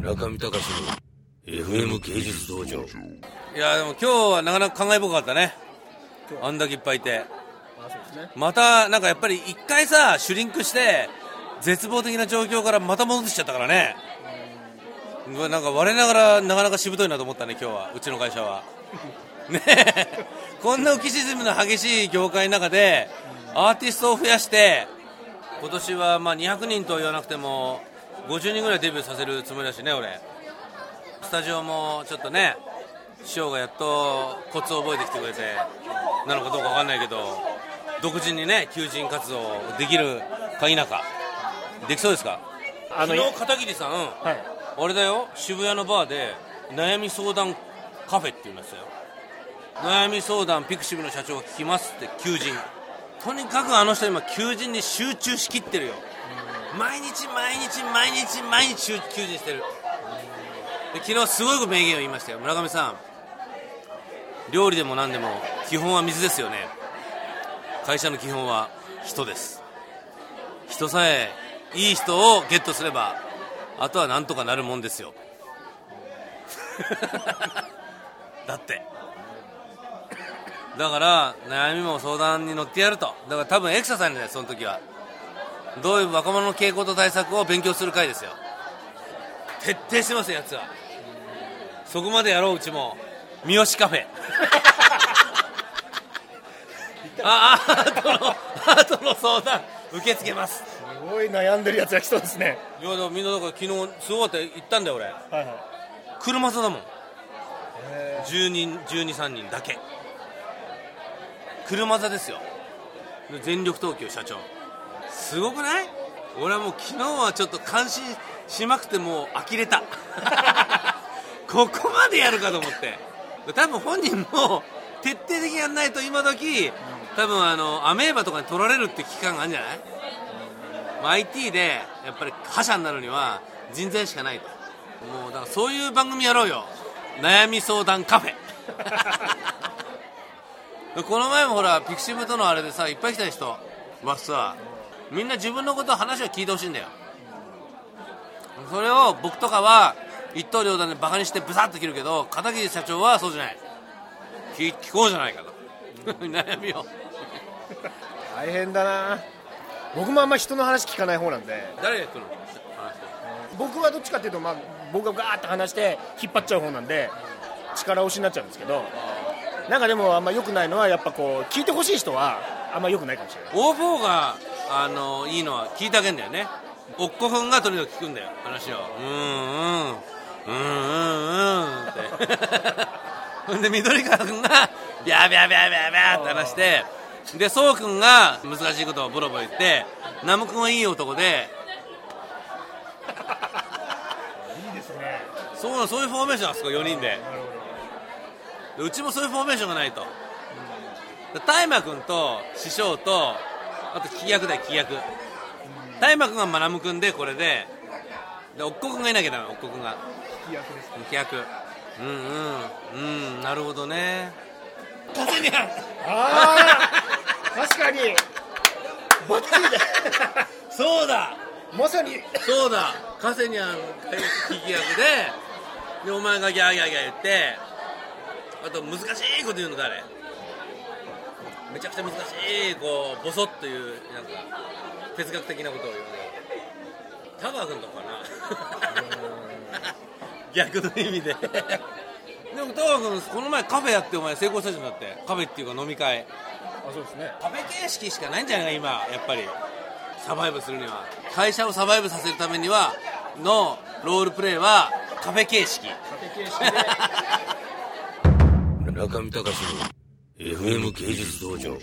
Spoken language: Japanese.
村上隆の FM 芸術道場。いやでも今日はなかなか感慨深かったね。あんだけいっぱいいて。またなんかやっぱり一回さシュリンクして絶望的な状況からまた戻ってきちゃったからね。なんか我ながらなかなかしぶといなと思ったね今日は。うちの会社は。ねえ。こんな浮き沈みの激しい業界の中でアーティストを増やして今年はまあ200人と言わなくても50人ぐらいデビューさせるつもりだしね俺。スタジオもちょっとね師匠がやっとコツを覚えてきてくれてなのかどうか分かんないけど独自にね求人活動できるか否か。できそうですか？あの昨日片桐さん、はい。あれだよ。渋谷のバーで悩み相談カフェって言いましたよ。悩み相談ピクシブの社長が聞きますって求人。とにかくあの人今求人に集中しきってるよ毎日毎日毎日毎日求人してる。で昨日すごい名言を言いましたよ。村上さん。料理でも何でも基本は水ですよね。会社の基本は人です。人さえいい人をゲットすればあとはなんとかなるもんですよ。だって。だから悩みも相談に乗ってやると。だから多分エクササイズだよその時は。どういう若者の傾向と対策を勉強する会ですよ。徹底してますよやつは。そこまでやろううちも。三好カフェ。あアートのアートの相談。受け付けます。すごい悩んでるやつが来そうですね。いやでもみんなだから昨日すごかったよ。行ったんだよ俺。はいはい。車座だもん。へ10人123人だけ。車座ですよ。で全力投球社長すごくない？俺はもう昨日はちょっと感心しまくてもう呆れた。ここまでやるかと思って。多分本人も徹底的にやんないと今時多分あのアメーバとかに取られるって危機感があるんじゃない、まあ IT でやっぱり覇者になるには人材しかないと。もうだからそういう番組やろうよ。悩み相談カフェ。で この前もほらピクシブとのあれでさいっぱい来た人。はさみんな自分のこと話を聞いてほしいんだよ。それを僕とかは一刀両断でバカにしてブサッと切るけど片桐社長はそうじゃない。聞聞こうじゃないかと。悩みを。大変だな。僕もあんま人の話聞かない方なんで。誰が来るの僕はどっちかっていうと、まあ、僕がガーッと話して引っ張っちゃう方なんで力押しになっちゃうんですけど。なんかでもあんま良くないのはやっぱこう聞いてほしい人はあんま良くないかもしれない。大方があのいいのは聞いてあげるんだよね。おっこくんがとにかく聞くんだよ話を。うんうんうんうんうんってほんで緑川君がビャービャービャービャービャーって話してでそうくんが難しいことをボロボロ言ってナム君はいい男でいいですねそうそういうフォーメーションあそこ4人でうちもそういうフォーメーションがないと大麻君と師匠とあと聞き役だよ聞き役大麻君がマナム君でこれででおっこ君がいなきゃダメおっこ君が。飛躍です聞き役うんうん。うんなるほどね。風にゃん。ああ 確かに。バッチリで そうだ。まさに。そうだ。カセニャン聞き役で。でお前がギャーギャーギャー言って。あと難しいこと言うの誰？めちゃくちゃ難しいこうボソッというなんか哲学的なことを言うの田川君とかな。逆の意味で。でも田川君この前カフェやってお前成功したじゃんだって。カフェっていうか飲み会。あそうですね。カフェ形式しかないんじゃないか今やっぱり。サバイブするには。会社をサバイブさせるためにはのロールプレイはカフェ形式。村上隆の FM 芸術道場。